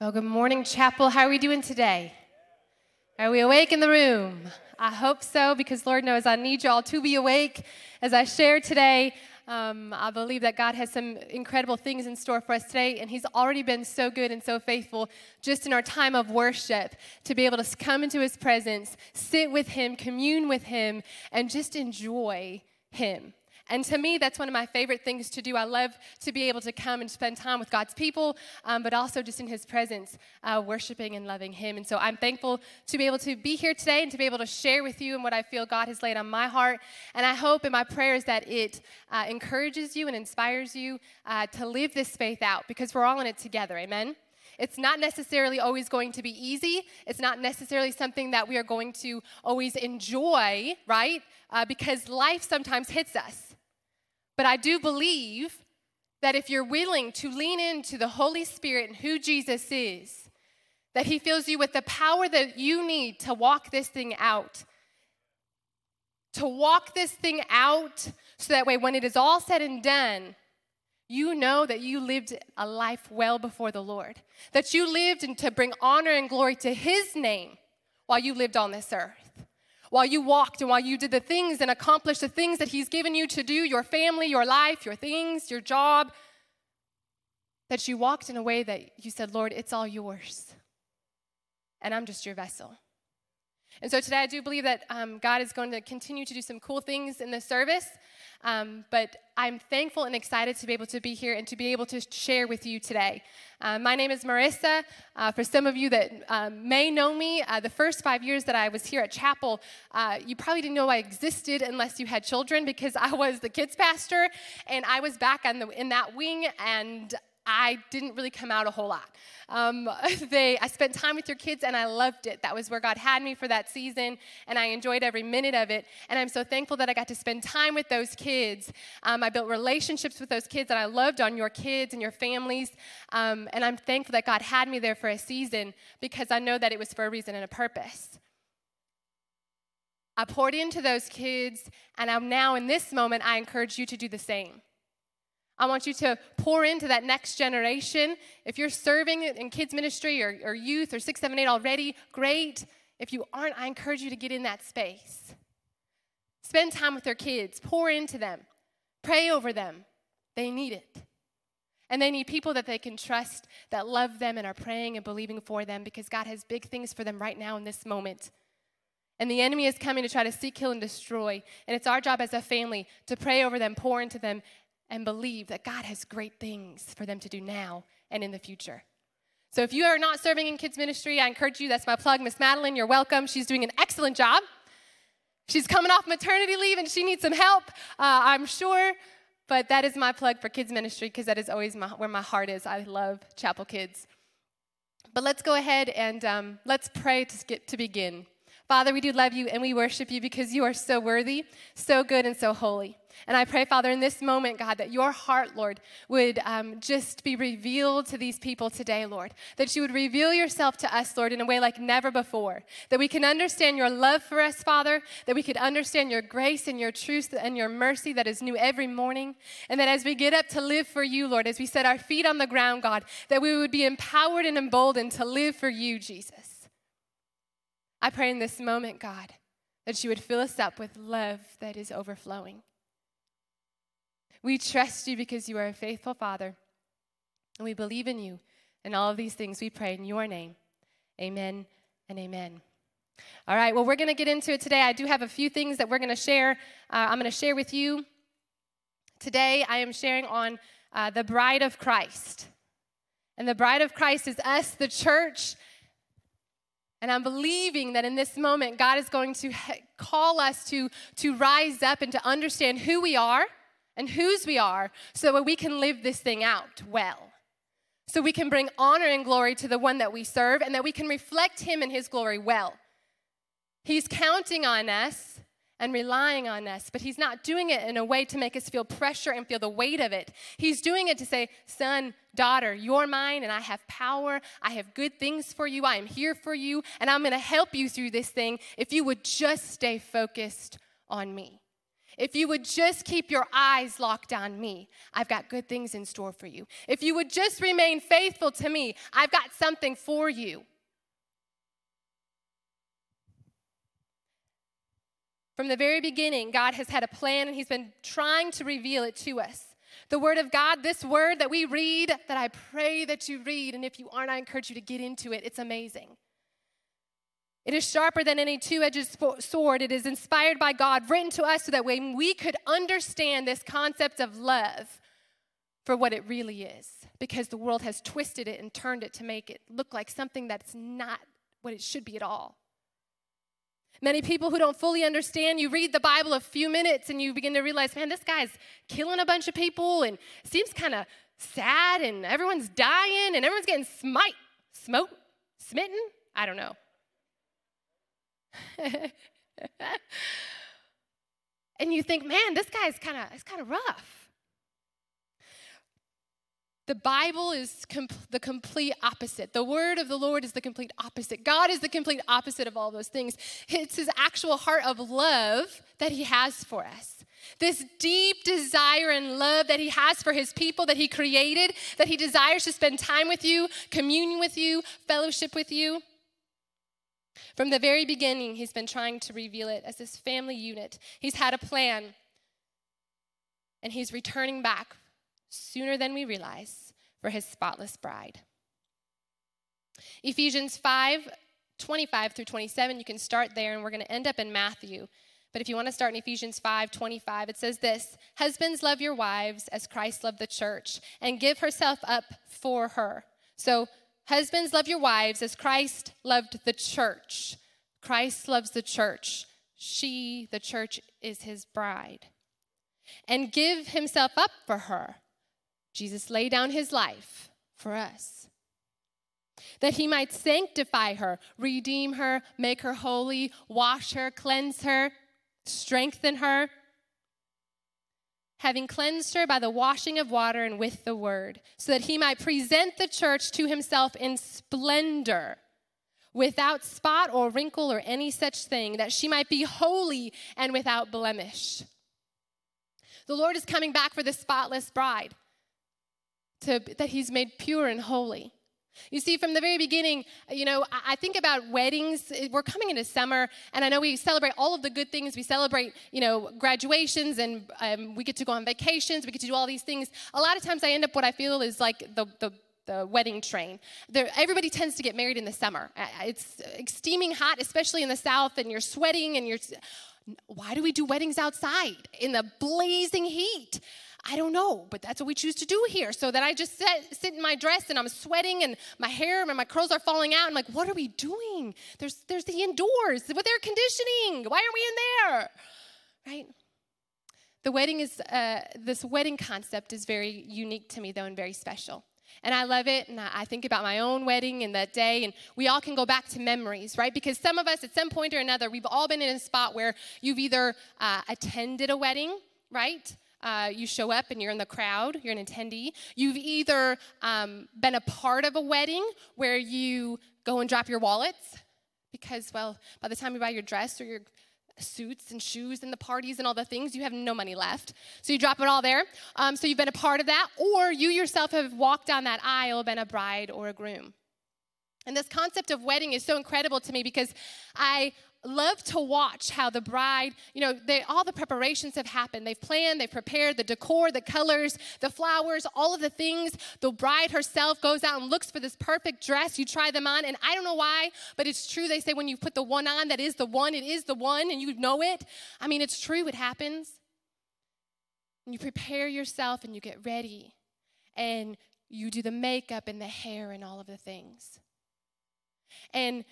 Well, good morning, chapel. How are we doing today? Are we awake in the room? I hope so, because Lord knows I need y'all to be awake as I share today. Um, I believe that God has some incredible things in store for us today, and He's already been so good and so faithful just in our time of worship to be able to come into His presence, sit with Him, commune with Him, and just enjoy Him. And to me, that's one of my favorite things to do. I love to be able to come and spend time with God's people, um, but also just in His presence, uh, worshiping and loving Him. And so I'm thankful to be able to be here today and to be able to share with you and what I feel God has laid on my heart. And I hope in my prayers that it uh, encourages you and inspires you uh, to live this faith out because we're all in it together. Amen. It's not necessarily always going to be easy. It's not necessarily something that we are going to always enjoy, right? Uh, because life sometimes hits us. But I do believe that if you're willing to lean into the Holy Spirit and who Jesus is, that He fills you with the power that you need to walk this thing out. To walk this thing out so that way, when it is all said and done, you know that you lived a life well before the Lord, that you lived and to bring honor and glory to His name while you lived on this earth while you walked and while you did the things and accomplished the things that He's given you to do your family, your life, your things, your job that you walked in a way that you said, Lord, it's all yours. And I'm just your vessel. And so today I do believe that um, God is going to continue to do some cool things in this service. Um, but I'm thankful and excited to be able to be here and to be able to share with you today. Uh, my name is Marissa. Uh, for some of you that um, may know me, uh, the first five years that I was here at Chapel, uh, you probably didn't know I existed unless you had children because I was the kids pastor and I was back the, in that wing and I didn't really come out a whole lot. Um, they, I spent time with your kids and I loved it. That was where God had me for that season, and I enjoyed every minute of it. And I'm so thankful that I got to spend time with those kids. Um, I built relationships with those kids that I loved on your kids and your families. Um, and I'm thankful that God had me there for a season because I know that it was for a reason and a purpose. I poured into those kids, and I'm now in this moment, I encourage you to do the same. I want you to pour into that next generation. If you're serving in kids' ministry or, or youth or 678 already, great. If you aren't, I encourage you to get in that space. Spend time with their kids, pour into them, pray over them. They need it. And they need people that they can trust, that love them and are praying and believing for them because God has big things for them right now in this moment. And the enemy is coming to try to seek, kill, and destroy. And it's our job as a family to pray over them, pour into them, and believe that God has great things for them to do now and in the future. So if you are not serving in kids ministry, I encourage you, that's my plug, Miss Madeline, you're welcome. She's doing an excellent job. She's coming off maternity leave and she needs some help, uh, I'm sure. But that is my plug for kids ministry because that is always my, where my heart is. I love chapel kids. But let's go ahead and um, let's pray to, get, to begin. Father, we do love you and we worship you because you are so worthy, so good, and so holy. And I pray, Father, in this moment, God, that your heart, Lord, would um, just be revealed to these people today, Lord. That you would reveal yourself to us, Lord, in a way like never before. That we can understand your love for us, Father. That we could understand your grace and your truth and your mercy that is new every morning. And that as we get up to live for you, Lord, as we set our feet on the ground, God, that we would be empowered and emboldened to live for you, Jesus. I pray in this moment, God, that you would fill us up with love that is overflowing. We trust you because you are a faithful Father, and we believe in you. And all of these things we pray in your name. Amen and amen. All right, well, we're going to get into it today. I do have a few things that we're going to share. Uh, I'm going to share with you. Today, I am sharing on uh, the bride of Christ. And the bride of Christ is us, the church. And I'm believing that in this moment, God is going to call us to, to rise up and to understand who we are and whose we are so that we can live this thing out well. So we can bring honor and glory to the one that we serve and that we can reflect him and his glory well. He's counting on us and relying on us, but he's not doing it in a way to make us feel pressure and feel the weight of it. He's doing it to say, Son, daughter, you're mine, and I have power. I have good things for you. I am here for you, and I'm going to help you through this thing if you would just stay focused on me If you would just keep your eyes locked on me, I've got good things in store for you. If you would just remain faithful to me, I've got something for you. From the very beginning, God has had a plan and He's been trying to reveal it to us. The Word of God, this Word that we read, that I pray that you read, and if you aren't, I encourage you to get into it. It's amazing. It is sharper than any two edged sword. It is inspired by God, written to us so that when we could understand this concept of love for what it really is, because the world has twisted it and turned it to make it look like something that's not what it should be at all. Many people who don't fully understand, you read the Bible a few minutes and you begin to realize, man, this guy's killing a bunch of people and seems kind of sad and everyone's dying and everyone's getting smite, smote, smitten. I don't know. and you think, man, this guy's kind of it's kind of rough. The Bible is the complete opposite. The word of the Lord is the complete opposite. God is the complete opposite of all those things. It's his actual heart of love that he has for us. This deep desire and love that he has for his people that he created, that he desires to spend time with you, communion with you, fellowship with you. From the very beginning, he's been trying to reveal it as this family unit. He's had a plan, and he's returning back sooner than we realize for his spotless bride. Ephesians 5 25 through 27, you can start there, and we're going to end up in Matthew. But if you want to start in Ephesians 5 25, it says this Husbands, love your wives as Christ loved the church and give herself up for her. So, husbands, love your wives as Christ loved the church. Christ loves the church. She, the church, is his bride. And give himself up for her. Jesus laid down his life for us. That he might sanctify her, redeem her, make her holy, wash her, cleanse her, strengthen her. Having cleansed her by the washing of water and with the word, so that he might present the church to himself in splendor, without spot or wrinkle or any such thing, that she might be holy and without blemish. The Lord is coming back for the spotless bride to, that he's made pure and holy. You see, from the very beginning, you know, I think about weddings. We're coming into summer, and I know we celebrate all of the good things. We celebrate, you know, graduations, and um, we get to go on vacations. We get to do all these things. A lot of times, I end up what I feel is like the the the wedding train. There, everybody tends to get married in the summer. It's steaming hot, especially in the south, and you're sweating and you're. Why do we do weddings outside in the blazing heat? I don't know, but that's what we choose to do here. So that I just sit, sit in my dress and I'm sweating and my hair and my curls are falling out. I'm like, what are we doing? There's, there's the indoors with air conditioning. Why aren't we in there? Right? The wedding is, uh, this wedding concept is very unique to me, though, and very special. And I love it. And I think about my own wedding and that day. And we all can go back to memories, right? Because some of us, at some point or another, we've all been in a spot where you've either uh, attended a wedding, right? Uh, you show up and you're in the crowd, you're an attendee. You've either um, been a part of a wedding where you go and drop your wallets because, well, by the time you buy your dress or your suits and shoes and the parties and all the things, you have no money left. So you drop it all there. Um, so you've been a part of that, or you yourself have walked down that aisle, been a bride or a groom. And this concept of wedding is so incredible to me because I love to watch how the bride, you know, they, all the preparations have happened. They've planned, they've prepared the decor, the colors, the flowers, all of the things. The bride herself goes out and looks for this perfect dress. You try them on, and I don't know why, but it's true. They say when you put the one on, that is the one, it is the one, and you know it. I mean, it's true, it happens. And you prepare yourself and you get ready, and you do the makeup and the hair and all of the things. And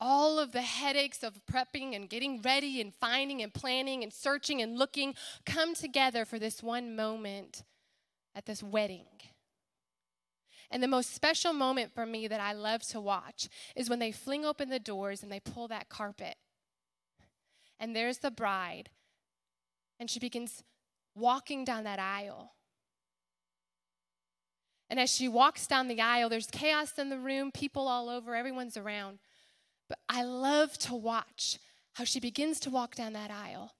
all of the headaches of prepping and getting ready and finding and planning and searching and looking come together for this one moment at this wedding. And the most special moment for me that I love to watch is when they fling open the doors and they pull that carpet. And there's the bride, and she begins walking down that aisle. And as she walks down the aisle, there's chaos in the room, people all over, everyone's around. But I love to watch how she begins to walk down that aisle.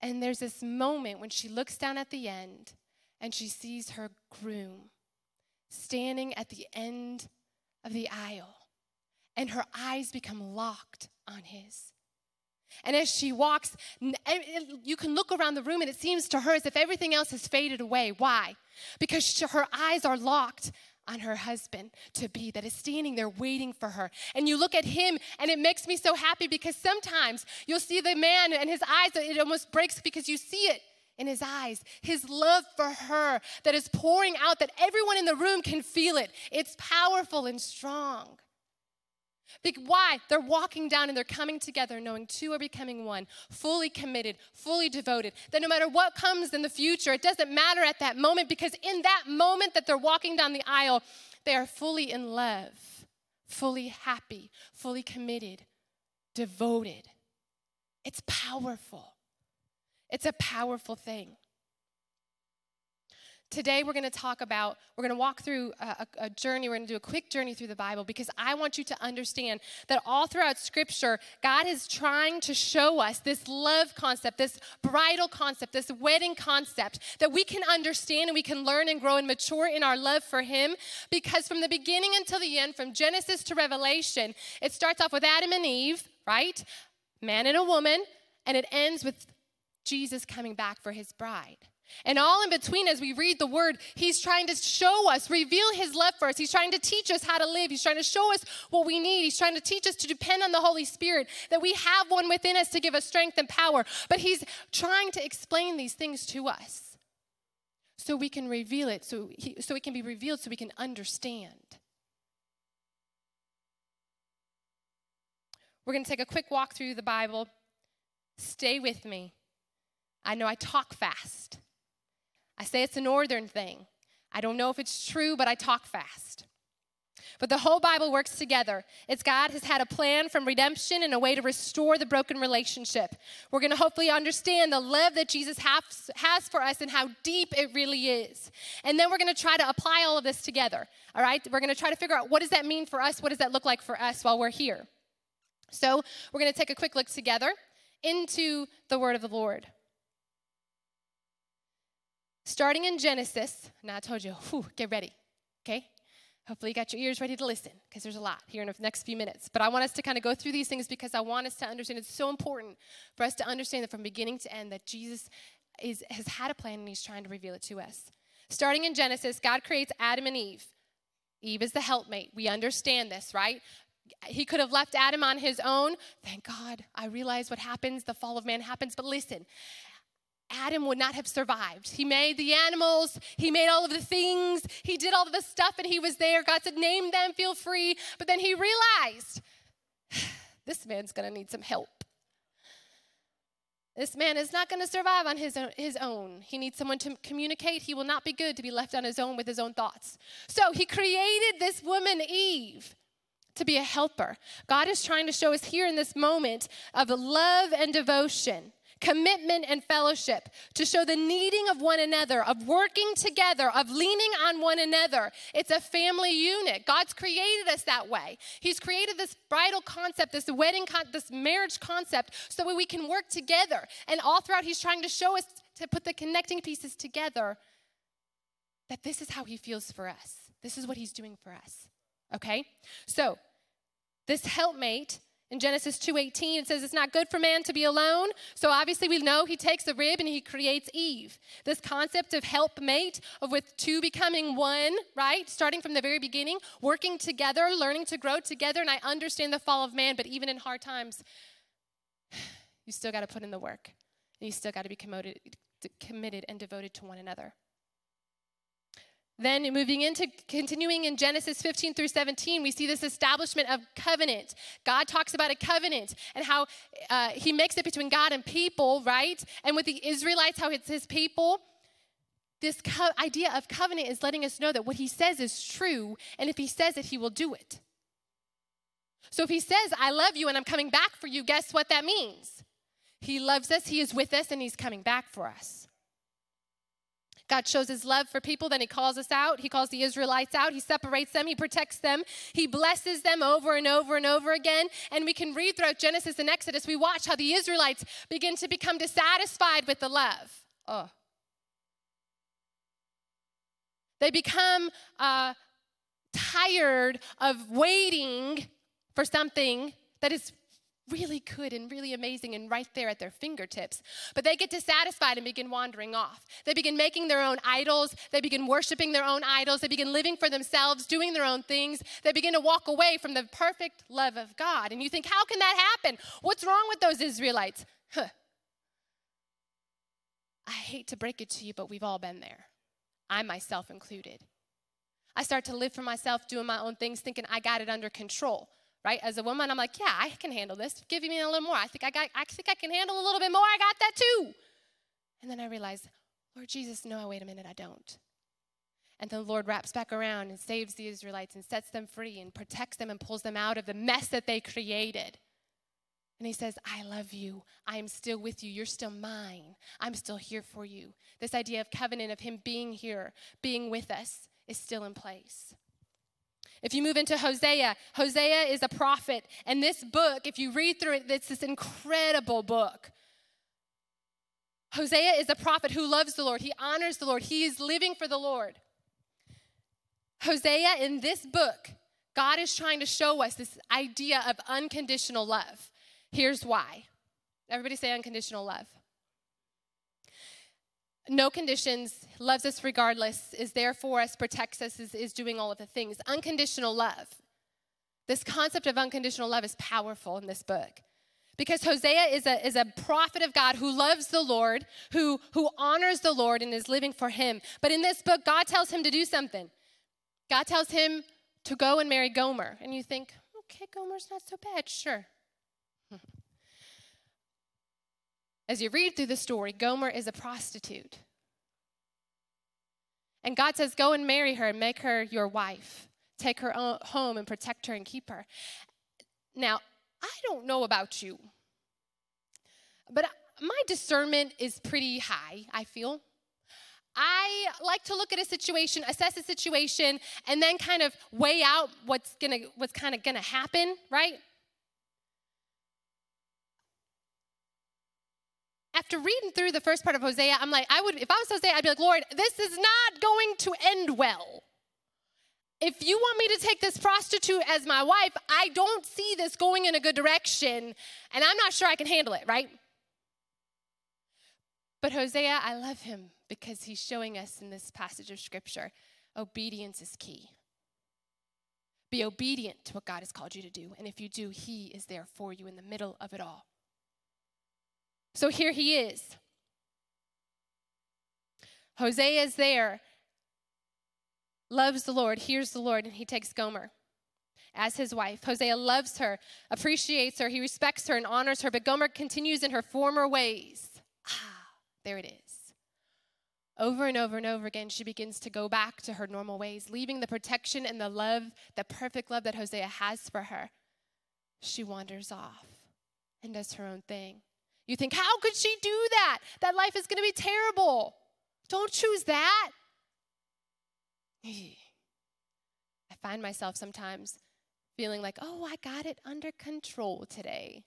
And there's this moment when she looks down at the end and she sees her groom standing at the end of the aisle, and her eyes become locked on his. And as she walks, you can look around the room and it seems to her as if everything else has faded away. Why? Because her eyes are locked on her husband to be that is standing there waiting for her. And you look at him and it makes me so happy because sometimes you'll see the man and his eyes, it almost breaks because you see it in his eyes, his love for her that is pouring out that everyone in the room can feel it. It's powerful and strong. Why? They're walking down and they're coming together, knowing two are becoming one, fully committed, fully devoted. That no matter what comes in the future, it doesn't matter at that moment because in that moment that they're walking down the aisle, they are fully in love, fully happy, fully committed, devoted. It's powerful. It's a powerful thing. Today, we're going to talk about, we're going to walk through a, a, journey. We're going to do a quick journey through the Bible because I want you to understand that all throughout Scripture, God is trying to show us this love concept, this bridal concept, this wedding concept that we can understand and we can learn and grow and mature in our love for Him. Because from the beginning until the end, from Genesis to Revelation, it starts off with Adam and Eve, right? Man and a woman, and it ends with Jesus coming back for His bride. And all in between, as we read the word, he's trying to show us, reveal his love for us. He's trying to teach us how to live. He's trying to show us what we need. He's trying to teach us to depend on the Holy Spirit, that we have one within us to give us strength and power. But he's trying to explain these things to us so we can reveal it, so, he, so it can be revealed, so we can understand. We're going to take a quick walk through the Bible. Stay with me. I know I talk fast. I say it's a northern thing. I don't know if it's true, but I talk fast. But the whole Bible works together. It's God has had a plan from redemption and a way to restore the broken relationship. We're going to hopefully understand the love that Jesus has, has for us and how deep it really is. And then we're going to try to apply all of this together. All right? We're going to try to figure out what does that mean for us? What does that look like for us while we're here? So, we're going to take a quick look together into the word of the Lord. Starting in Genesis, now I told you, whew, get ready, okay? Hopefully, you got your ears ready to listen because there's a lot here in the next few minutes. But I want us to kind of go through these things because I want us to understand it's so important for us to understand that from beginning to end that Jesus is, has had a plan and he's trying to reveal it to us. Starting in Genesis, God creates Adam and Eve. Eve is the helpmate. We understand this, right? He could have left Adam on his own. Thank God. I realize what happens. The fall of man happens. But listen, Adam would not have survived. He made the animals, he made all of the things, he did all of the stuff, and he was there. God said, Name them, feel free. But then he realized this man's gonna need some help. This man is not to survive on his own, his own. He needs someone to communicate. He will not be good to be left on his own with his own thoughts. So he created this woman, Eve, to be a helper. God is trying to show us here in this moment of love and devotion commitment and fellowship, to show the needing of one another, of working together, of leaning on one another. It's a family unit. God's created us that way. He's created this bridal concept, this wedding, con- this marriage concept, so we can work together. And all throughout, He's trying to show us to put the connecting pieces together that this is how He feels for us. This is what He's doing for us. Okay? So, this helpmate in Genesis 2:18 it says it's not good for man to be alone. So obviously we know he takes the rib and he creates Eve. This concept of helpmate of with two becoming one, right? Starting from the very beginning, working together, learning to grow together and I understand the fall of man, but even in hard times you still got to put in the work. And you still got to be committed, committed and devoted to one another. Then moving into continuing in Genesis 15 through 17, we see this establishment of covenant. God talks about a covenant and how uh, he makes it between God and people, right? And with the Israelites, how it's his people. This co- idea of covenant is letting us know that what he says is true, and if he says it, he will do it. So if he says, I love you and I'm coming back for you, guess what that means? He loves us, he is with us, and he's coming back for us. God shows his love for people, then he calls us out. He calls the Israelites out. He separates them. He protects them. He blesses them over and over and over again. And we can read throughout Genesis and Exodus, we watch how the Israelites begin to become dissatisfied with the love. Oh. They become uh, tired of waiting for something that is really good and really amazing and right there at their fingertips. But they get dissatisfied and begin wandering off. They begin making their own idols. They begin worshiping their own idols. They begin living for themselves, doing their own things. They begin to walk away from the perfect love of God. And you think, how can that happen? What's wrong with those Israelites? Huh. I hate to break it to you, but we've all been there. I myself included. I start to live for myself, doing my own things, thinking I got it under control right? As a woman, I'm like, yeah, I can handle this. Give me a little more. I think I got I think I can handle a little bit more. I got that too. And then I realize, Lord Jesus, no, wait a minute, I don't. And then the Lord wraps back around and saves the Israelites and sets them free and protects them and pulls them out of the mess that they created. And he says, I love you. I am still with you. You're still mine. I'm still here for you. This idea of covenant, of him being here, being with us, is still in place. If you move into Hosea, Hosea is a prophet. And this book, if you read through it, it's this incredible book. Hosea is a prophet who loves the Lord, he honors the Lord, he is living for the Lord. Hosea, in this book, God is trying to show us this idea of unconditional love. Here's why. Everybody say unconditional love no conditions, loves us regardless, is there for us, protects us, is, is doing all of the things. Unconditional love. This concept of unconditional love is powerful in this book. Because Hosea is a, is a prophet of God who loves the Lord, who, who honors the Lord and is living for him. But in this book, God tells him to do something. God tells him to go and marry Gomer. And you think, okay, Gomer's not so bad, sure. As you read through the story, Gomer is a prostitute. And God says, Go and marry her and make her your wife. Take her home and protect her and keep her. Now, I don't know about you, but my discernment is pretty high, I feel. I like to look at a situation, assess a situation, and then kind of weigh out what's gonna what's kind of gonna happen, right? After reading through the first part of Hosea, I'm like, I would, if I was Hosea, I'd be like, Lord, this is not going to end well. If you want me to take this prostitute as my wife, I don't see this going in a good direction, and I'm not sure I can handle it, right? But Hosea, I love him because he's showing us in this passage of scripture obedience is key. Be obedient to what God has called you to do. And if you do, he is there for you in the middle of it all. So here he is. Hosea is there, loves the Lord, hears the Lord, and he takes Gomer as his wife. Hosea loves her, appreciates her, he respects her, and honors her, but Gomer continues in her former ways. Ah, there it is. Over and over and over again, she begins to go back to her normal ways, leaving the protection and the love, the perfect love that Hosea has for her. She wanders off and does her own thing. You think, how could she do that? That life is going to be terrible. Don't choose that. I find myself sometimes feeling like, oh, I got it under control today.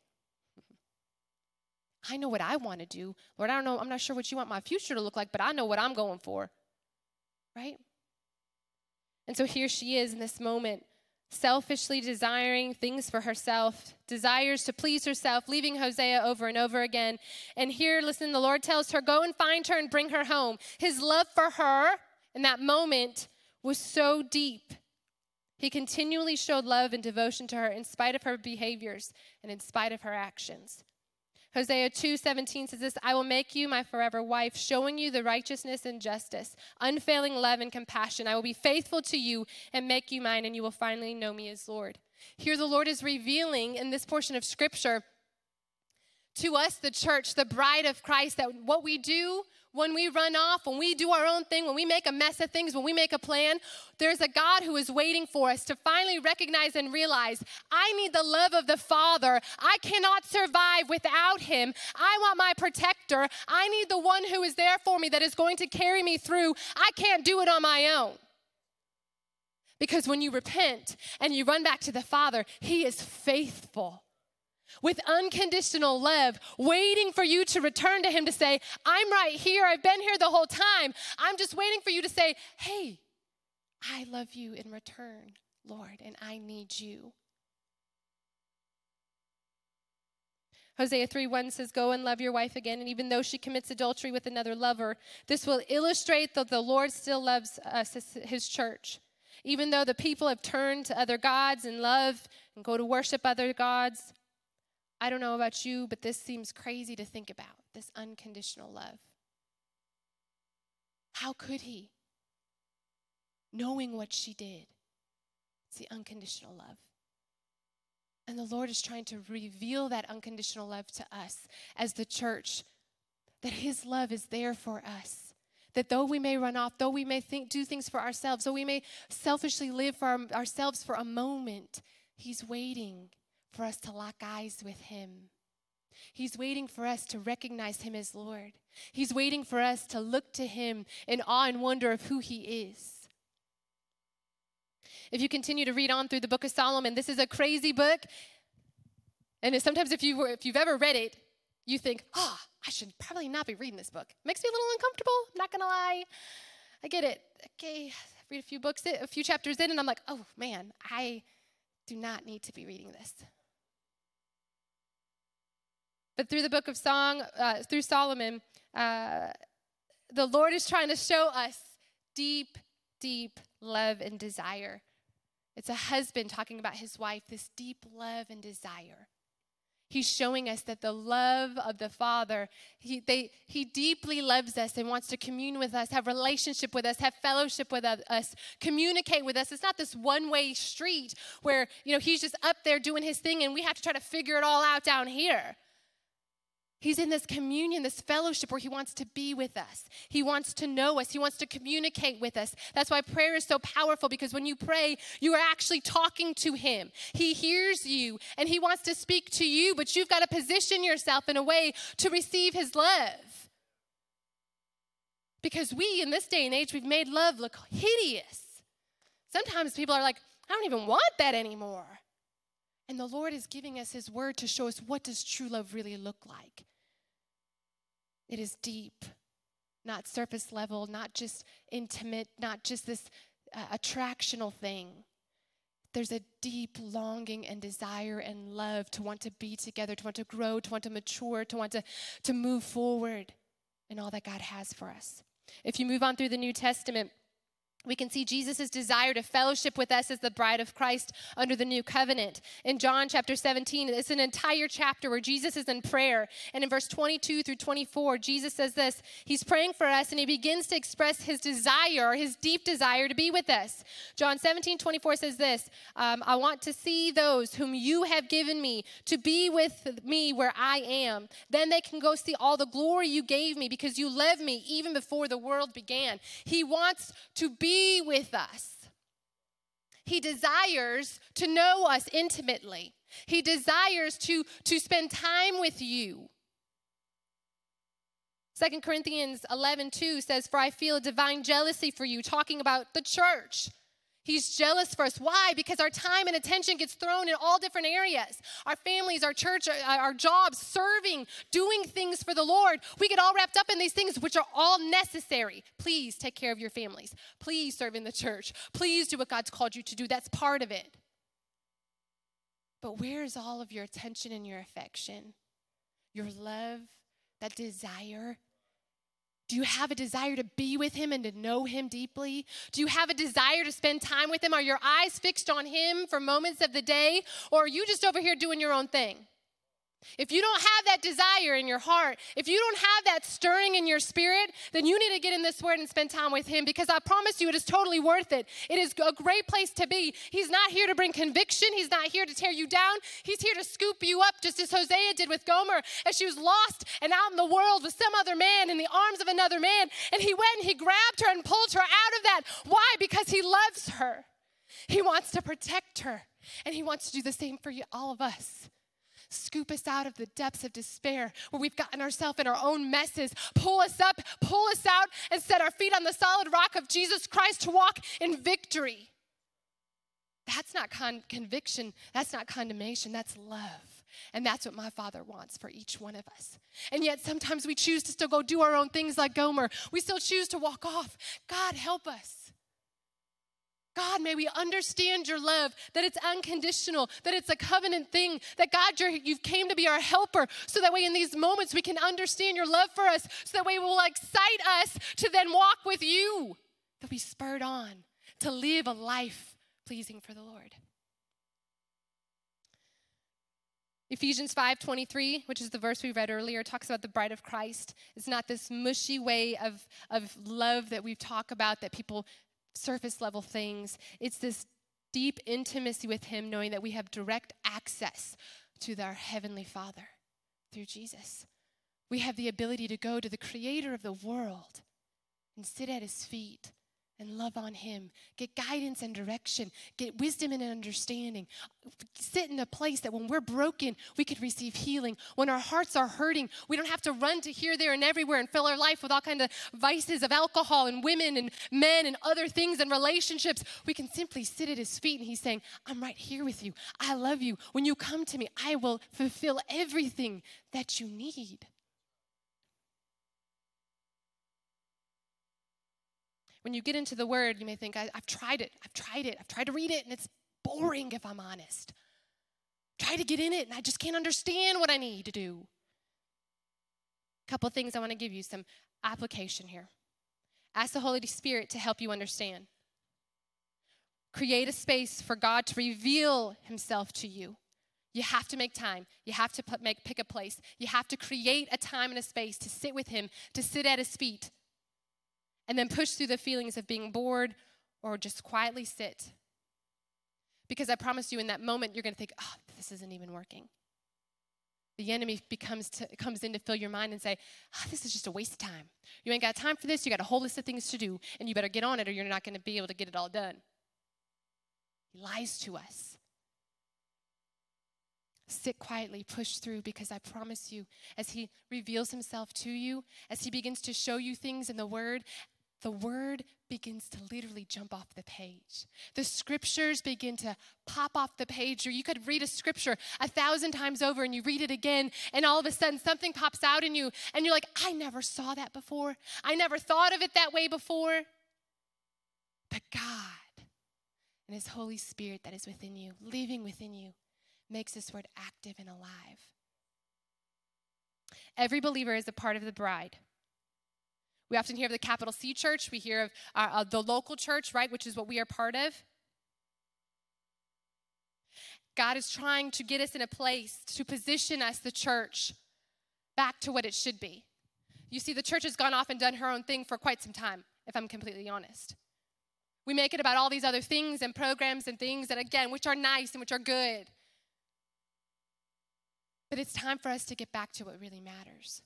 I know what I want to do. Lord, I don't know, I'm not sure what you want my future to look like, but I know what I'm going for. Right? And so here she is in this moment selfishly desiring things for herself, desires to please herself, leaving Hosea over and over again. And here, listen, the Lord tells her, Go and find her and bring her home. His love for her in that moment was so deep. He continually showed love and devotion to her in spite of her behaviors and in spite of her actions. Hosea 2:17 says this, I will make you my forever wife, showing you the righteousness and justice, unfailing love and compassion. I will be faithful to you and make you mine, and you will finally know me as Lord. Here the Lord is revealing in this portion of scripture to us, the church, the bride of Christ, that what we do when we run off, when we do our own thing, when we make a mess of things, when we make a plan, there's a God who is waiting for us to finally recognize and realize I need the love of the Father. I cannot survive without Him. I want my protector. I need the one who is there for me that is going to carry me through. I can't do it on my own. Because when you repent and you run back to the Father, He is faithful with unconditional love, waiting for you to return to Him to say, I'm right here. I've been here the whole time. I'm just waiting for you to say, Hey, I love you in return, Lord, and I need you. Hosea 3 1 says, Go and love your wife again. And even though she commits adultery with another lover, this will illustrate that the Lord still loves us, his church. Even though the people have turned to other gods and love and go to worship other gods, I don't know about you, but this seems crazy to think about this unconditional love. How could he? Knowing what she did. It's the unconditional love. And the Lord is trying to reveal that unconditional love to us as the church, that His love is there for us. That though we may run off, though we may think, do things for ourselves, though we may selfishly live for our, ourselves for a moment, He's waiting for us to lock eyes with Him. He's waiting for us to recognize Him as Lord. He's waiting for us to look to Him in awe and wonder of who He is. If you continue to read on through the book of Solomon, this is a crazy book. And sometimes, if, you were, if you've ever read it, you think, oh, I should probably not be reading this book. Makes me a little uncomfortable, I'm not gonna lie. I get it. Okay, read a few books, a few chapters in, and I'm like, oh man, I do not need to be reading this. But through the book of Song, uh, through Solomon, uh, the Lord is trying to show us deep, deep love and desire. It's a husband talking about his wife, this deep love and desire. He's showing us that the love of the Father, he, they, he deeply loves us and wants to commune with us, have relationship with us, have fellowship with us, communicate with us. It's not this one-way street where, you know, he's just up there doing his thing and we have to try to figure it all out down here. He's in this communion, this fellowship where He wants to be with us. He wants to know us. He wants to communicate with us. That's why prayer is so powerful because when you pray, you are actually talking to Him. He hears you and He wants to speak to you, but you've got to position yourself in a way to receive His love. Because we, in this day and age, we've made love look hideous. Sometimes people are like, I don't even want that anymore. And the Lord is giving us His word to show us what does true love really look like. It is deep, not surface level, not just intimate, not just this uh, attractional thing. There's a deep longing and desire and love to want to be together, to want to grow, to want to mature, to want to, to move forward in all that God has for us. If you move on through the New Testament, we can see Jesus' desire to fellowship with us as the bride of Christ under the new covenant. In John chapter 17, it's an entire chapter where Jesus is in prayer. And in verse 22 through 24, Jesus says this He's praying for us and he begins to express his desire, his deep desire to be with us. John 17, 24 says this um, I want to see those whom you have given me to be with me where I am. Then they can go see all the glory you gave me because you loved me even before the world began. He wants to be be with us. He desires to know us intimately. He desires to, to spend time with you. 2 Corinthians 11, 2 says, For I feel a divine jealousy for you, talking about the church. He's jealous for us. Why? Because our time and attention gets thrown in all different areas. Our families, our church, uh, uh, our jobs, serving, doing things for the Lord. We get all wrapped up in these things, which are all necessary. Please take care of your families. Please serve in the church. Please do what God's called you to do. That's part of it. But where is all of your attention and your affection? Your love, that desire do you have a desire to be with him and to know him deeply? Do you have a desire to spend time with him? Are your eyes fixed on him for moments of the day? Or are you just over here doing your own thing? If you don't have that desire in your heart, if you don't have that stirring in your spirit, then you need to get in this word and spend time with Him because I promise you it is totally worth it. It is a great place to be. He's not here to bring conviction, He's not here to tear you down. He's here to scoop you up, just as Hosea did with Gomer as she was lost and out in the world with some other man in the arms of another man. And He went and He grabbed her and pulled her out of that. Why? Because He loves her, He wants to protect her, and He wants to do the same for you, all of us scoop us out of the depths of despair where we've gotten ourselves in our own messes, pull us up, pull us out, and set our feet on the solid rock of Jesus Christ to walk in victory. That's not con- conviction, that's not condemnation, that's love. And that's what my Father wants for each one of us. And yet sometimes we choose to still go do our own things like Gomer. We still choose to walk off. God, help us. God, may we understand your love, that it's unconditional, that it's a covenant thing, that God, you have came to be our helper, so that way in these moments we can understand your love for us, so that way will excite us to then walk with you, that we spurred on to live a life pleasing for the Lord. Ephesians 5:23, which is the verse we read earlier, talks about the bride of Christ. It's not this mushy way of, of love that we've talked about that people surface level things. It's this deep intimacy with Him, knowing that we have direct access to our Heavenly Father through Jesus. We have the ability to go to the Creator of the world and sit at His feet and love on Him. Get guidance and direction. Get wisdom and understanding. Sit in a place that when we're broken, we could receive healing. When our hearts are hurting, we don't have to run to here, there, and everywhere and fill our life with all kinds of vices of alcohol and women and men and other things and relationships. We can simply sit at His feet and He's saying, I'm right here with you. I love you. When you come to me, I will fulfill everything that you need. When you get into the word, you may think, I, have tried it, I've tried it, I've tried to read it, and it's boring if I'm honest. Try to get in it, and I just can't understand what I need to do. A couple things I want to give you some application here. Ask the Holy Spirit to help you understand. Create a space for God to reveal Himself to you. You have to make time. You have to put, make, pick a place. You have to create a time and a space to sit with Him, to sit at His feet, and then push through the feelings of being bored or just quietly sit. Because I promise you, in that moment, you're going to think, oh, this isn't even working. The enemy becomes to, comes in to fill your mind and say, oh, this is just a waste of time. You ain't got time for this. You got a whole list of things to do, and you better get on it or you're not going to be able to get it all done. He lies to us. Sit quietly, push through, because I promise you, as He reveals Himself to you, as He begins to show you things in the Word, the word begins to literally jump off the page. The scriptures begin to pop off the page, or you could read a scripture a thousand times over and you read it again, and all of a sudden something pops out in you, and you're like, I never saw that before. I never thought of it that way before. But God and His Holy Spirit that is within you, living within you, makes this word active and alive. Every believer is a part of the bride. We often hear of the capital C church, we hear of uh, uh, the local church, right, which is what we are part of. God is trying to get us in a place to position us, the church, back to what it should be. You see, the church has gone off and done her own thing for quite some time, if I'm completely honest. We make it about all these other things and programs and things that, again, which are nice and which are good. But it's time for us to get back to what really matters.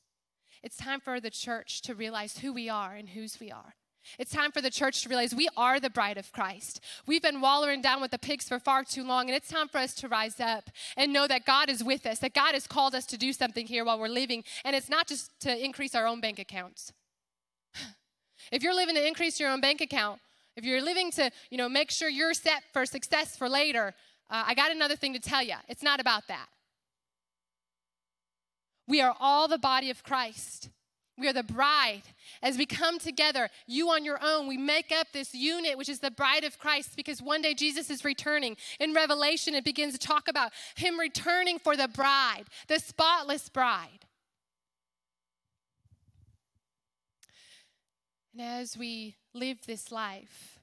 It's time for the church to realize who we are and whose we are. It's time for the church to realize we are the bride of Christ. We've been wallowing down with the pigs for far too long, and it's time for us to rise up and know that God is with us, that God has called us to do something here while we're living, and it's not just to increase our own bank accounts. If you're living to increase your own bank account, if you're living to, you know, make sure you're set for success for later, uh, I got another thing to tell you. It's not about that. We are all the body of Christ. We are the bride. As we come together, you on your own, we make up this unit, which is the bride of Christ, because one day Jesus is returning. In Revelation, it begins to talk about him returning for the bride, the spotless bride. And as we live this life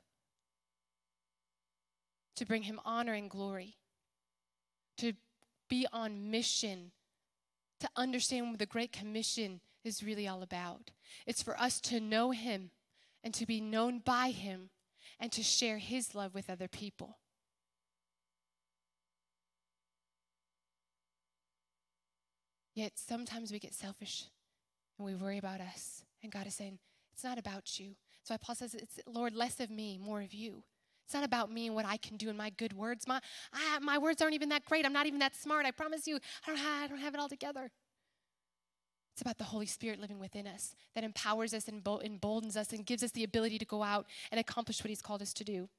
to bring him honor and glory, to be on mission to understand what the Great Commission is really all about. It's for us to know Him and to be known by Him and to share His love with other people. Yet sometimes we get selfish and we worry about us. And God is saying, it's not about you. So Paul says, it's Lord, less of me, more of you. It's not about me and what I can do and my good words. My, I, my words aren't even that great. I'm not even that smart. I promise you, I don't, have, I don't have it all together. It's about the Holy Spirit living within us that empowers us and emboldens us and gives us the ability to go out and accomplish what He's called us to do.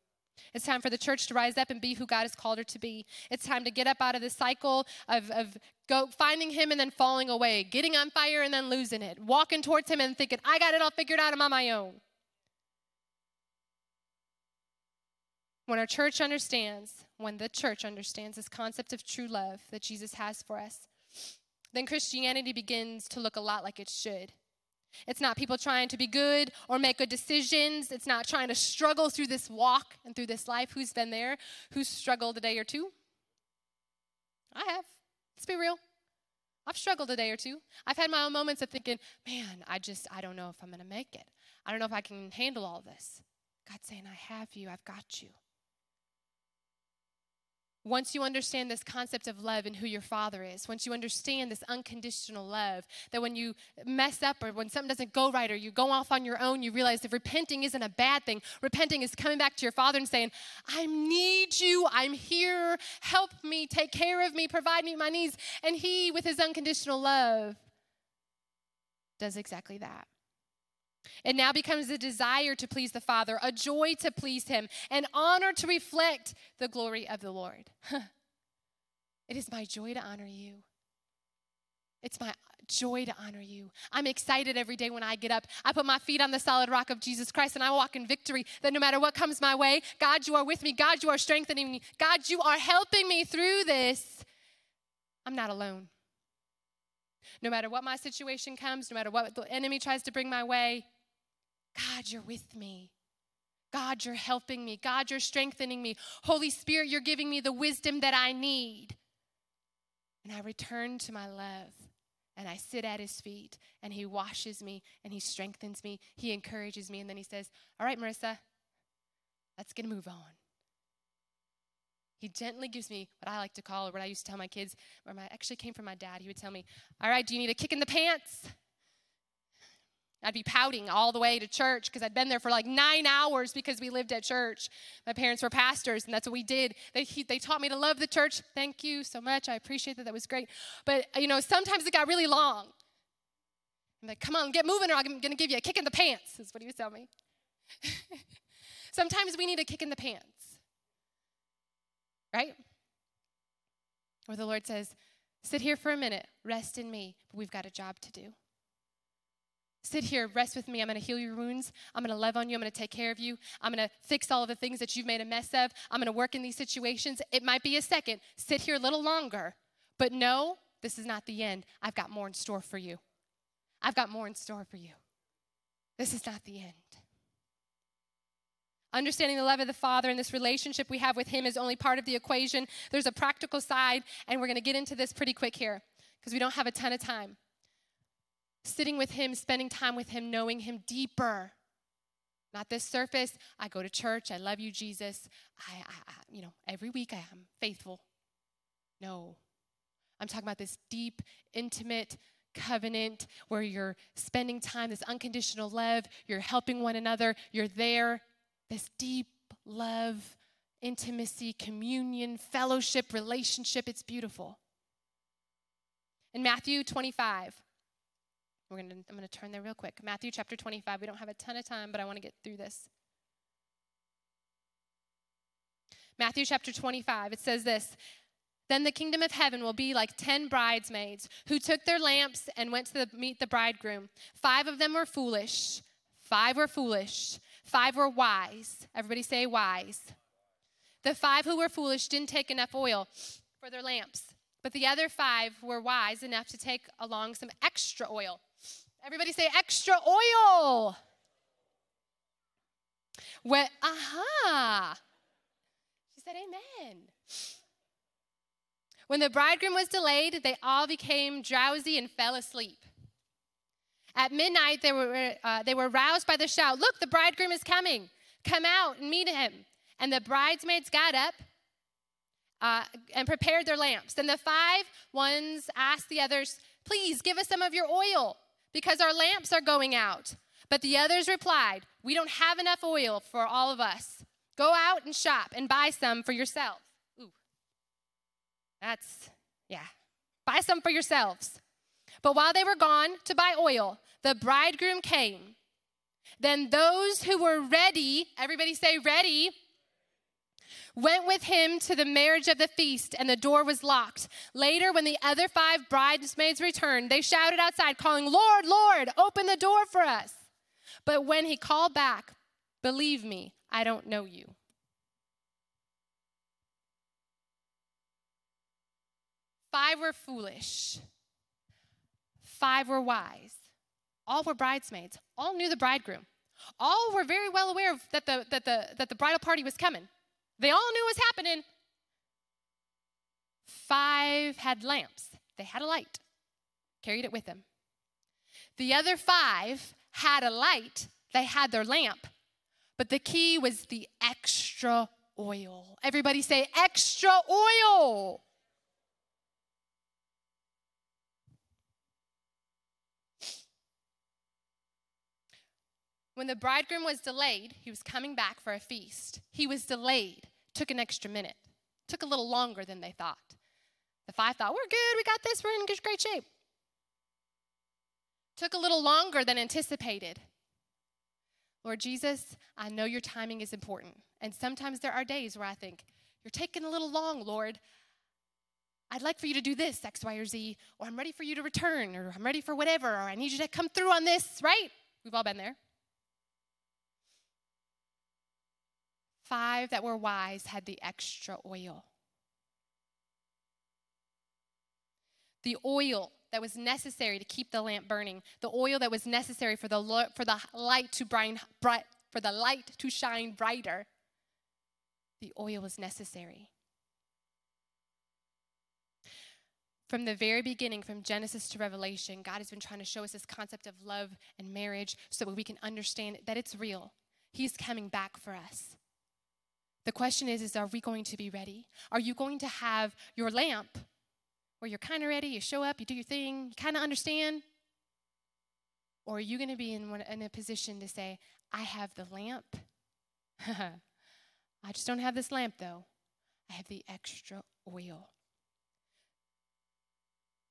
It's time for the church to rise up and be who God has called her to be. It's time to get up out of the cycle of, of go finding him and then falling away, getting on fire and then losing it, walking towards him and thinking, I got it all figured out, I'm on my own. When our church understands, when the church understands this concept of true love that Jesus has for us, then Christianity begins to look a lot like it should. It's not people trying to be good or make good decisions. It's not trying to struggle through this walk and through this life. Who's been there? Who's struggled a day or two? I have. Let's be real. I've struggled a day or two. I've had my own moments of thinking, man, I just, I don't know if I'm going to make it. I don't know if I can handle all this. God's saying, I have you, I've got you. Once you understand this concept of love and who your father is, once you understand this unconditional love, that when you mess up or when something doesn't go right or you go off on your own, you realize that repenting isn't a bad thing. Repenting is coming back to your father and saying, I need you, I'm here, help me, take care of me, provide me my needs. And he, with his unconditional love, does exactly that. It now becomes a desire to please the Father, a joy to please Him, an honor to reflect the glory of the Lord. it is my joy to honor you. It's my joy to honor you. I'm excited every day when I get up. I put my feet on the solid rock of Jesus Christ and I walk in victory that no matter what comes my way, God, you are with me. God, you are strengthening me. God, you are helping me through this. I'm not alone. No matter what my situation comes, no matter what the enemy tries to bring my way, God, you're with me. God, you're helping me. God, you're strengthening me. Holy Spirit, you're giving me the wisdom that I need. And I return to my love and I sit at his feet and he washes me and he strengthens me. He encourages me. And then he says, All right, Marissa, let's get a move on. He gently gives me what I like to call, or what I used to tell my kids, or my actually came from my dad. He would tell me, All right, do you need a kick in the pants? I'd be pouting all the way to church because I'd been there for like nine hours because we lived at church. My parents were pastors, and that's what we did. They, he, they taught me to love the church. Thank you so much. I appreciate that. That was great. But, you know, sometimes it got really long. I'm like, come on, get moving, or I'm going to give you a kick in the pants, is what he would tell me. sometimes we need a kick in the pants, right? Where the Lord says, sit here for a minute, rest in me, but we've got a job to do. Sit here, rest with me. I'm going to heal your wounds. I'm going to love on you. I'm going to take care of you. I'm going to fix all of the things that you've made a mess of. I'm going to work in these situations. It might be a second. Sit here a little longer. But no, this is not the end. I've got more in store for you. I've got more in store for you. This is not the end. Understanding the love of the Father and this relationship we have with Him is only part of the equation. There's a practical side, and we're going to get into this pretty quick here because we don't have a ton of time sitting with Him, spending time with Him, knowing Him deeper. Not this surface. I go to church. I love you, Jesus. I, I, I, you know, every week I am faithful. No. I'm talking about this deep, intimate covenant where you're spending time, this unconditional love, you're helping one another, you're there. This deep love, intimacy, communion, fellowship, relationship. It's beautiful. In Matthew 25, we're gonna, I'm going to turn there real quick. Matthew chapter 25. We don't have a ton of time, but I want to get through this. Matthew chapter 25. It says this Then the kingdom of heaven will be like ten bridesmaids who took their lamps and went to the, meet the bridegroom. Five of them were foolish, five were foolish, five were wise. Everybody say wise. The five who were foolish didn't take enough oil for their lamps, but the other five were wise enough to take along some extra oil. Everybody say extra oil. When, aha. She said, Amen. When the bridegroom was delayed, they all became drowsy and fell asleep. At midnight, they were, uh, they were roused by the shout Look, the bridegroom is coming. Come out and meet him. And the bridesmaids got up uh, and prepared their lamps. Then the five ones asked the others, Please give us some of your oil because our lamps are going out. But the others replied, We don't have enough oil for all of us. Go out and shop and buy some for yourself. Ooh, that's, yeah. Buy some for yourselves. But while they were gone to buy oil, the bridegroom came. Then those who were ready, everybody say ready, went with him to the marriage of the feast, and the door was locked. Later, when the other five bridesmaids returned, they shouted outside, calling, Lord, Lord, open the door for us. But when he called back, believe me, I don't know you. Five were foolish, five were wise. All were bridesmaids, all knew the bridegroom. All were very well aware that the, that, the, that the bridal party was coming. They all knew what was happening. Five had lamps, they had a light, carried it with them. The other five had a light, they had their lamp, but the key was the extra oil. Everybody say, extra oil. When the bridegroom was delayed, he was coming back for a feast. He was delayed, took an extra minute, took a little longer than they thought. The five thought, we're good, we got this, we're in great shape. Took a little longer than anticipated. Lord Jesus, I know your timing is important. And sometimes there are days where I think, you're taking a little long, Lord. I'd like for you to do this, X, Y, or Z, or I'm ready for you to return, or I'm ready for whatever, or I need you to come through on this, right? We've all been there. Five that were wise had the extra oil. The oil that was necessary to keep the lamp burning, the oil that was necessary for the, for the light to bright, bright, for the light to shine brighter, the oil was necessary. From the very beginning, from Genesis to Revelation, God has been trying to show us this concept of love and marriage so that we can understand that it's real. He's coming back for us. The question is, is are we going to be ready? Are you going to have your lamp where you're kind of ready, you show up, you do your thing, you kind of understand? Or are you going to be in, one, in a position to say, I have the lamp? I just don't have this lamp though. I have the extra oil.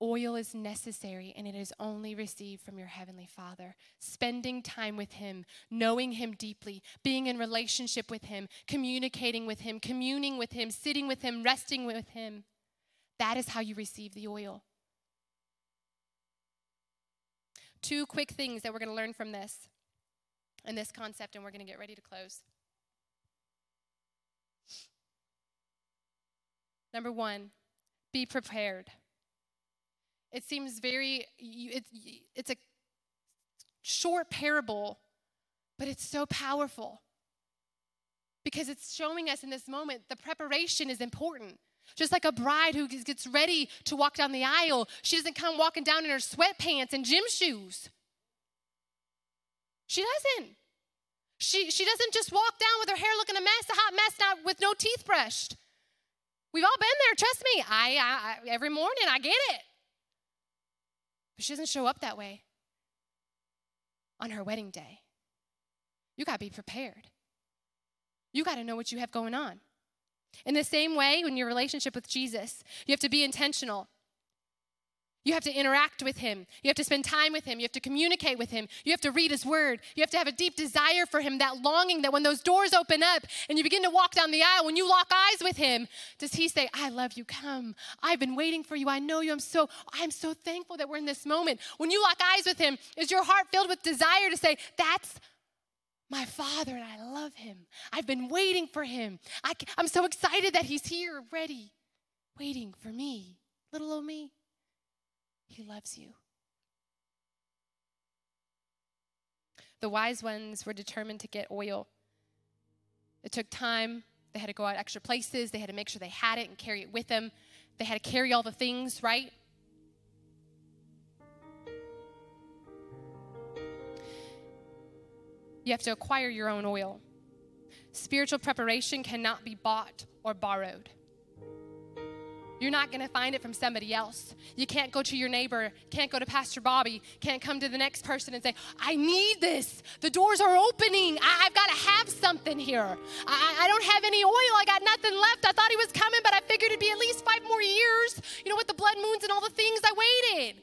Oil is necessary and it is only received from your Heavenly Father. Spending time with Him, knowing Him deeply, being in relationship with Him, communicating with Him, communing with Him, sitting with Him, resting with Him. That is how you receive the oil. Two quick things that we're going to learn from this and this concept, and we're going to get ready to close. Number one, be prepared. It seems very, it's a short parable, but it's so powerful because it's showing us in this moment the preparation is important. Just like a bride who gets ready to walk down the aisle, she doesn't come walking down in her sweatpants and gym shoes. She doesn't. She, she doesn't just walk down with her hair looking a mess, a hot mess, not with no teeth brushed. We've all been there, trust me. I, I every morning I get it. But she doesn't show up that way on her wedding day. You got to be prepared. You got to know what you have going on. In the same way, in your relationship with Jesus, you have to be intentional. You have to interact with him. You have to spend time with him. You have to communicate with him. You have to read his word. You have to have a deep desire for him, that longing that when those doors open up and you begin to walk down the aisle, when you lock eyes with him, does he say, I love you, come. I've been waiting for you. I know you. I'm so, I'm so thankful that we're in this moment. When you lock eyes with him, is your heart filled with desire to say, That's my father and I love him. I've been waiting for him. I, am so excited that he's here, ready, waiting for me, little old me. He loves you. The wise ones were determined to get oil. It took time. They had to go out extra places. They had to make sure they had it and carry it with them. They had to carry all the things, right? You have to acquire your own oil. Spiritual preparation cannot be bought or borrowed. You're not going to find it from somebody else. You can't go to your neighbor, can't go to Pastor Bobby, can't come to the next person and say, I need this. The doors are opening. I, have got to have something here. I, I don't have any oil. I got nothing left. I thought he was coming, but I figured it'd be at least five more years, you know, with the blood moons and all the things. I waited.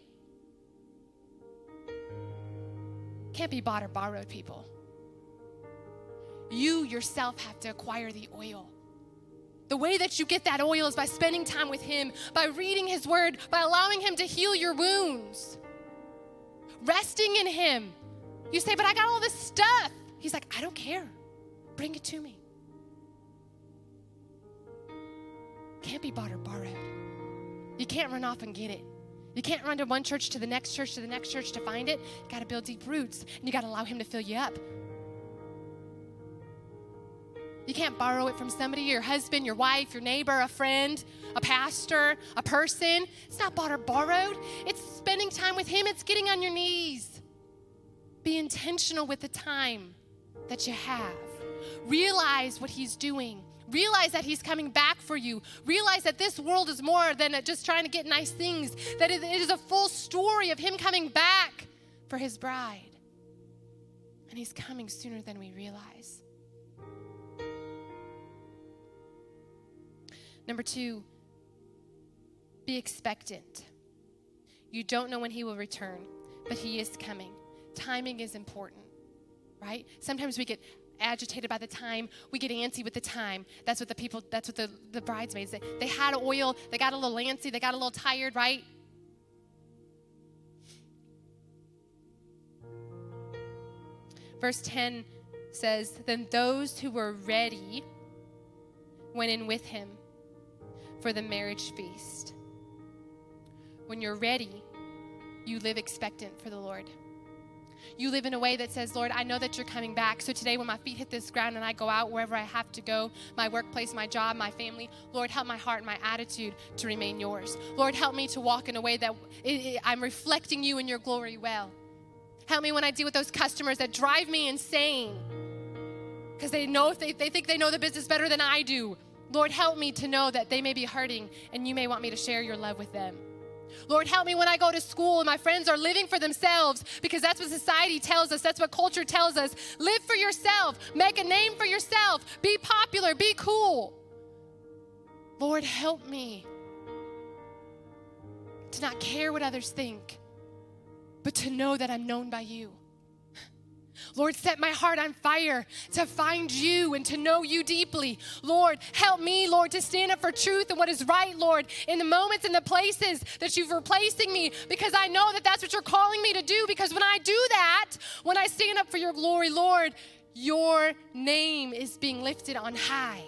Can't be bought or borrowed, people. You yourself have to acquire the oil. The way that you get that oil is by spending time with Him, by reading His Word, by allowing Him to heal your wounds, resting in Him. You say, But I got all this stuff. He's like, I don't care. Bring it to me. Can't be bought or borrowed. You can't run off and get it. You can't run to one church to the next church to the next church to find it. You got to build deep roots and you got to allow Him to fill you up. You can't borrow it from somebody, your husband, your wife, your neighbor, a friend, a pastor, a person. It's not bought or borrowed. It's spending time with Him, it's getting on your knees. Be intentional with the time that you have. Realize what He's doing. Realize that He's coming back for you. Realize that this world is more than just trying to get nice things, that it is a full story of Him coming back for His bride. And He's coming sooner than we realize. Number two, be expectant. You don't know when he will return, but he is coming. Timing is important, right? Sometimes we get agitated by the time, we get antsy with the time. That's what the people, that's what the, the bridesmaids, they, they had oil, they got a little antsy, they got a little tired, right? Verse 10 says, Then those who were ready went in with him for the marriage feast. When you're ready, you live expectant for the Lord. You live in a way that says, Lord, I know that you're coming back. So today, when my feet hit this ground and I go out wherever I have to go, my workplace, my job, my family, Lord, help my heart and my attitude to remain yours. Lord, help me to walk in a way that I'm reflecting you and your glory well. Help me when I deal with those customers that drive me insane because they know they, they think they know the business better than I do. Lord, help me to know that they may be hurting and you may want me to share your love with them. Lord, help me when I go to school and my friends are living for themselves because that's what society tells us, that's what culture tells us. Live for yourself, make a name for yourself, be popular, be cool. Lord, help me to not care what others think, but to know that I'm known by you. Lord, set my heart on fire to find you and to know you deeply. Lord, help me, Lord, to stand up for truth and what is right, Lord, in the moments and the places that you've replacing me because I know that that's what you're calling me to do. Because when I do that, when I stand up for your glory, Lord, your name is being lifted on high.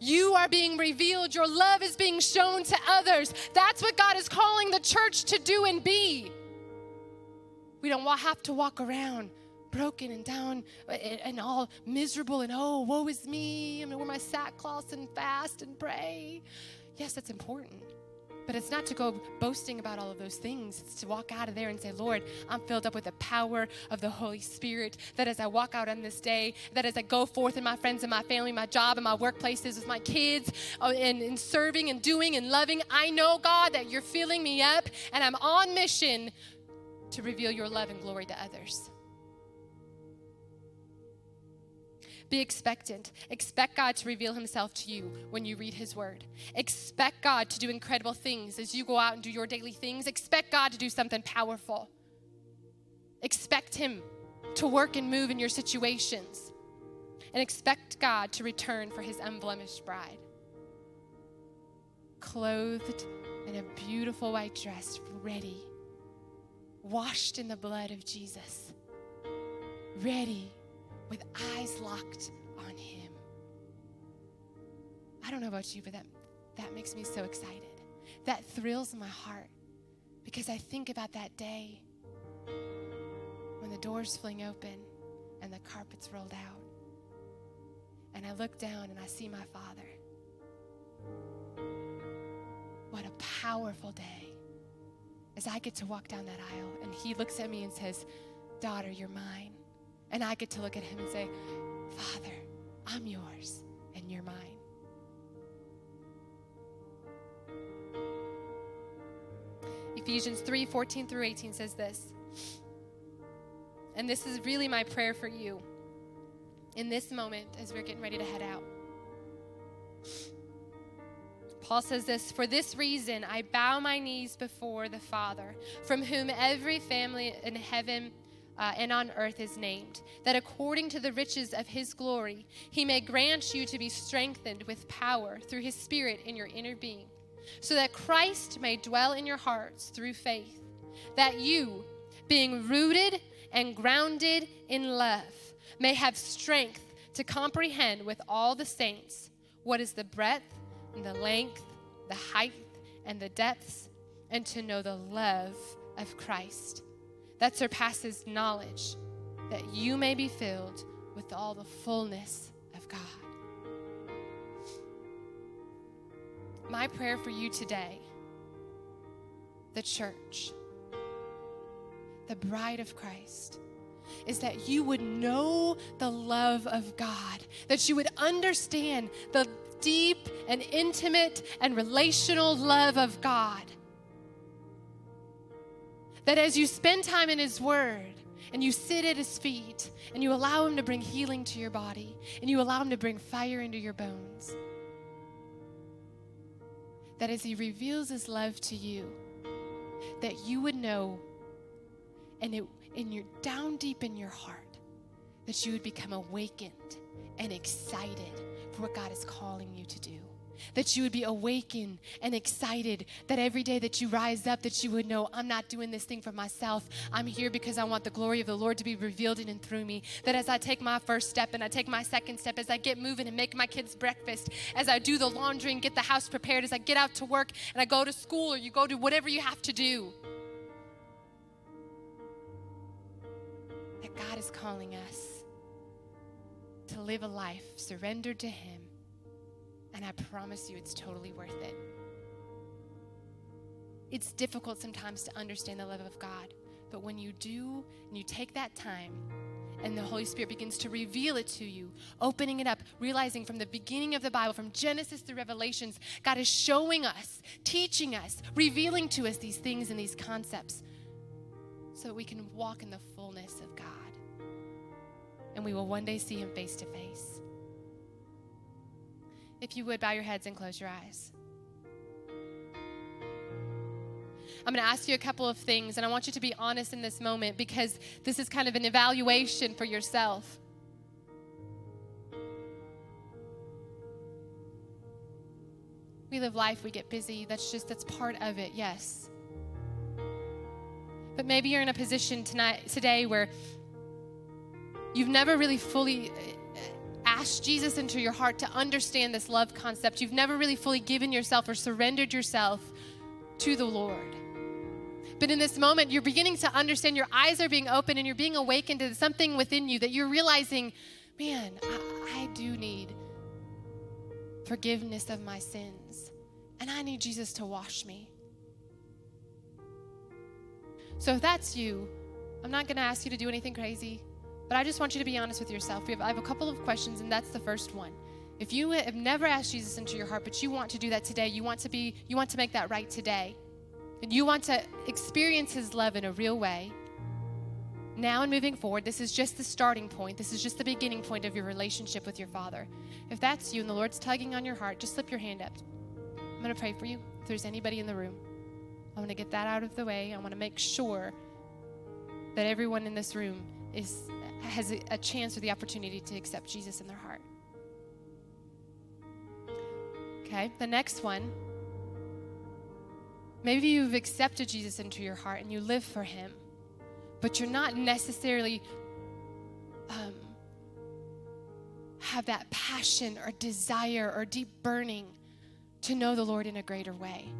You are being revealed. Your love is being shown to others. That's what God is calling the church to do and be. We don't have to walk around broken and down and all miserable and oh, woe is me. I'm gonna wear my sackcloth and fast and pray. Yes, that's important. But it's not to go boasting about all of those things. It's to walk out of there and say, Lord, I'm filled up with the power of the Holy Spirit. That as I walk out on this day, that as I go forth in my friends and my family, my job and my workplaces with my kids, uh, and, and serving and doing and loving, I know, God, that you're filling me up and I'm on mission to reveal your love and glory to others. Be expectant. Expect God to reveal himself to you when you read his word. Expect God to do incredible things as you go out and do your daily things. Expect God to do something powerful. Expect him to work and move in your situations. And expect God to return for his unblemished bride. Clothed in a beautiful white dress, ready, washed in the blood of Jesus, ready with eyes locked on Him. I don't know about you, but that, that makes me so excited. That thrills my heart because I think about that day when the doors fling open and the carpets rolled out. And I look down and I see my Father. What a powerful day as I get to walk down that aisle and he looks at me and says, Daughter, you're mine. And I get to look at him and say, Father, I'm yours and you're mine. Ephesians 3 14 through 18 says this. And this is really my prayer for you in this moment as we're getting ready to head out. Paul says this For this reason, I bow my knees before the Father, from whom every family in heaven uh, and on earth is named, that according to the riches of his glory, he may grant you to be strengthened with power through his Spirit in your inner being, so that Christ may dwell in your hearts through faith, that you, being rooted and grounded in love, may have strength to comprehend with all the saints what is the breadth and the length, the height and the depths, and to know the love of Christ that surpasses knowledge, that you may be filled with all the fullness of God. My prayer for you today, the church, the bride of Christ, is that you would know the love of God, that you would understand the deep and intimate and relational love of God that as you spend time in His Word and you sit at His feet and you allow Him to bring healing to your body and you allow Him to bring fire into your bones, that as He reveals His love to you, that you would know and it, in your down deep in your heart that you would become awakened and excited for what God is calling you to do that you would be awakened and excited that every day that you rise up that you would know i'm not doing this thing for myself. I'm here because i want the glory of the lord to be revealed in and through me. That as i take my first step and i take my second step as i get moving and make my kids breakfast as i do the laundry and get the house prepared as i get out to work and i go to school or you go to whatever you have to do that god is calling us to live a life surrendered to him and I promise you, it's totally worth it. It's difficult sometimes to understand the love of God, but when you do and you take that time, and the Holy Spirit begins to reveal it to you, opening it up, realizing from the beginning of the Bible, from Genesis to Revelations, God is showing us, teaching us, revealing to us these things and these concepts so that we can walk in the fullness of God. And we will one day see Him face to face. If you would, bow your heads and close your eyes. I'm going to ask you a couple of things, and I want you to be honest in this moment because this is kind of an evaluation for yourself. We live life, we get busy. That's just, that's part of it, yes. But maybe you're in a position tonight, today where you've never really fully asked Jesus into your heart to understand this love concept, you've never really fully given yourself or surrendered yourself to the Lord. But in this moment, you're beginning to understand, your eyes are being opened, and you're being awakened to something within you that you're realizing, man, I, I do need forgiveness of my sins, and I need Jesus to wash me. So if that's you, I'm not going to ask you to do anything crazy. But I just want you to be honest with yourself. Have, I have a couple of questions, and that's the first one. If you have never asked Jesus into your heart, but you want to do that today, you want to be, you want to make that right today, and you want to experience His love in a real way. Now and moving forward, this is just the starting point. This is just the beginning point of your relationship with your Father. If that's you and the Lord's tugging on your heart, just slip your hand up. I'm going to pray for you. If there's anybody in the room, I want to get that out of the way. I want to make sure that everyone in this room is has a, a chance or the opportunity to accept Jesus in their heart. Okay, the next one. Maybe you've accepted Jesus into your heart and you live for him, but you're not necessarily um, have that passion or desire or deep burning to know the Lord in a greater way.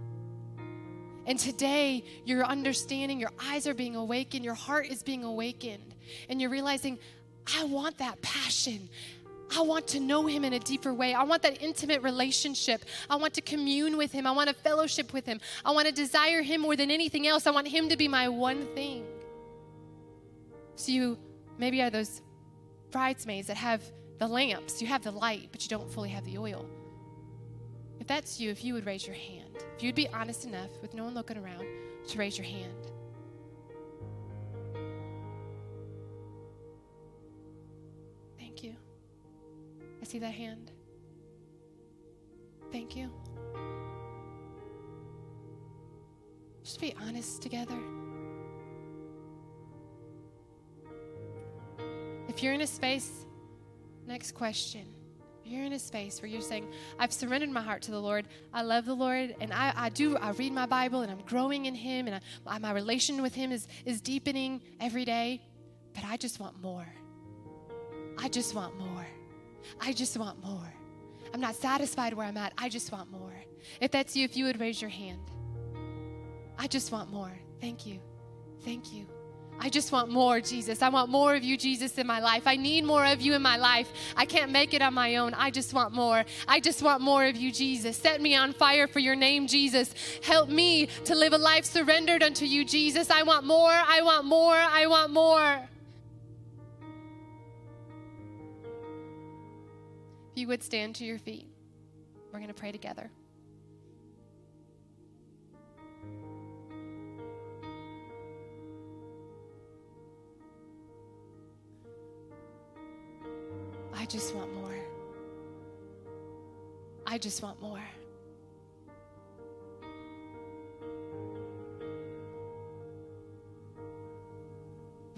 And today, you're understanding, your eyes are being awakened, your heart is being awakened, and you're realizing, I want that passion. I want to know him in a deeper way. I want that intimate relationship. I want to commune with him. I want to fellowship with him. I want to desire him more than anything else. I want him to be my one thing. So you maybe are those bridesmaids that have the lamps, you have the light, but you don't fully have the oil. That's you, if you would raise your hand, if you'd be honest enough with no one looking around to raise your hand. Thank you. I see that hand. Thank you. Just be honest together. If you're in a space, next question. You're in a space where you're saying, I've surrendered my heart to the Lord, I love the Lord, and I, I do, I read my Bible and I'm growing in Him, and I, my relation with Him is, is deepening every day, but I just want more. I just want more. I just want more. I'm not satisfied where I'm at. I just want more. If that's you, if you would raise your hand. I just want more. Thank you. Thank you. I just want more, Jesus. I want more of you, Jesus, in my life. I need more of you in my life. I can't make it on my own. I just want more. I just want more of you, Jesus. Set me on fire for your name, Jesus. Help me to live a life surrendered unto you, Jesus. I want more. I want more. I want more. If you would stand to your feet, we're going to pray together. I just want more. I just want more.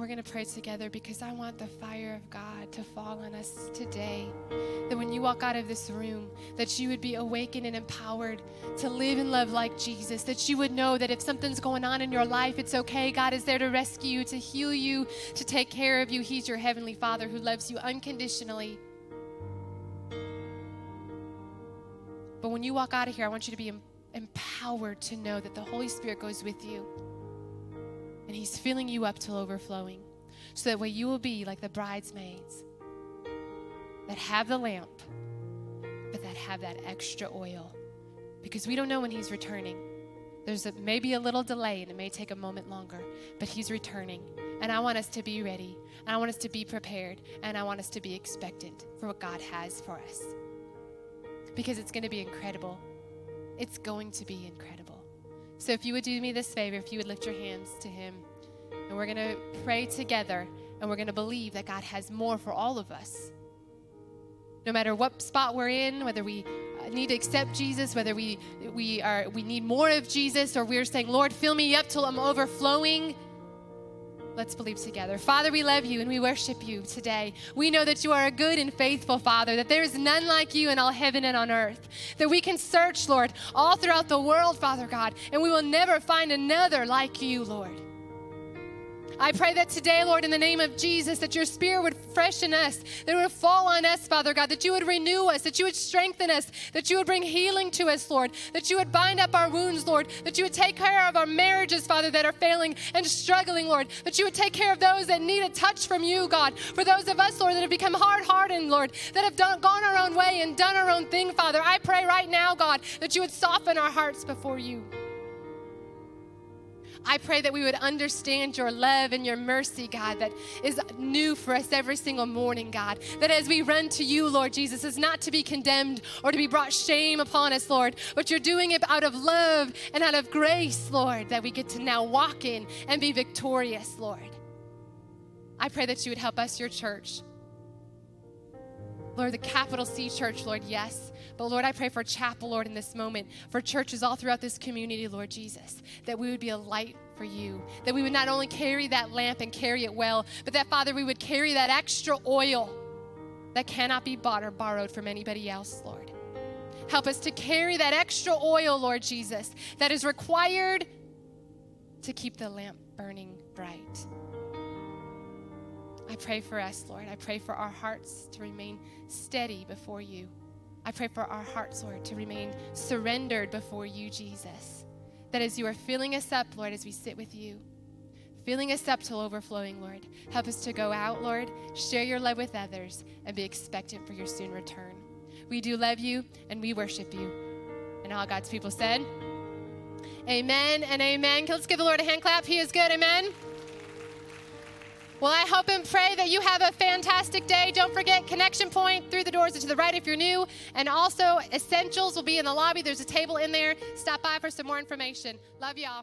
We're going to pray together because I want the fire of God to fall on us today. That when you walk out of this room, that you would be awakened and empowered to live and love like Jesus. That you would know that if something's going on in your life, it's okay. God is there to rescue you, to heal you, to take care of you. He's your heavenly Father who loves you unconditionally. But when you walk out of here, I want you to be empowered to know that the Holy Spirit goes with you and He's filling you up till overflowing. So that way you will be like the bridesmaids that have the lamp, but that have that extra oil. Because we don't know when He's returning. There's a, maybe a little delay and it may take a moment longer, but He's returning. And I want us to be ready. And I want us to be prepared. And I want us to be expectant for what God has for us. Because it's going to be incredible. It's going to be incredible. So if you would do me this favor, if you would lift your hands to Him, and we're going to pray together, and we're going to believe that God has more for all of us. No matter what spot we're in, whether we uh, need to accept Jesus, whether we we are we need more of Jesus, or we're saying, Lord, fill me up till I'm overflowing. Let's believe together. Father, we love you and we worship you today. We know that you are a good and faithful Father, that there is none like you in all heaven and on earth. That we can search, Lord, all throughout the world, Father God, and we will never find another like you, Lord. I pray that today, Lord, in the name of Jesus, that your spirit would freshen us, that it would fall on us, Father God, that you would renew us, that you would strengthen us, that you would bring healing to us, Lord, that you would bind up our wounds, Lord, that you would take care of our marriages, Father, that are failing and struggling, Lord, that you would take care of those that need a touch from you, God. For those of us, Lord, that have become hard hardened, Lord, that have done, gone our own way and done our own thing, Father, I pray right now, God, that you would soften our hearts before you. I pray that we would understand your love and your mercy, God, that is new for us every single morning, God. That as we run to you, Lord Jesus, is not to be condemned or to be brought shame upon us, Lord, but you're doing it out of love and out of grace, Lord, that we get to now walk in and be victorious, Lord. I pray that you would help us, your church. Lord, the capital C church, Lord, yes. But Lord, I pray for chapel, Lord, in this moment, for churches all throughout this community, Lord Jesus, that we would be a light for you. That we would not only carry that lamp and carry it well, but that, Father, we would carry that extra oil that cannot be bought or borrowed from anybody else, Lord. Help us to carry that extra oil, Lord Jesus, that is required to keep the lamp burning bright. I pray for us, Lord. I pray for our hearts to remain steady before you. I pray for our hearts, Lord, to remain surrendered before you, Jesus. That as you are filling us up, Lord, as we sit with you, filling us up till overflowing, Lord. Help us to go out, Lord, share your love with others, and be expectant for your soon return. We do love you and we worship you. And all God's people said, Amen and amen. Let's give the Lord a hand clap. He is good. Amen. Well, I hope and pray that you have a fantastic day. Don't forget Connection Point through the doors to the right if you're new. And also, Essentials will be in the lobby. There's a table in there. Stop by for some more information. Love y'all.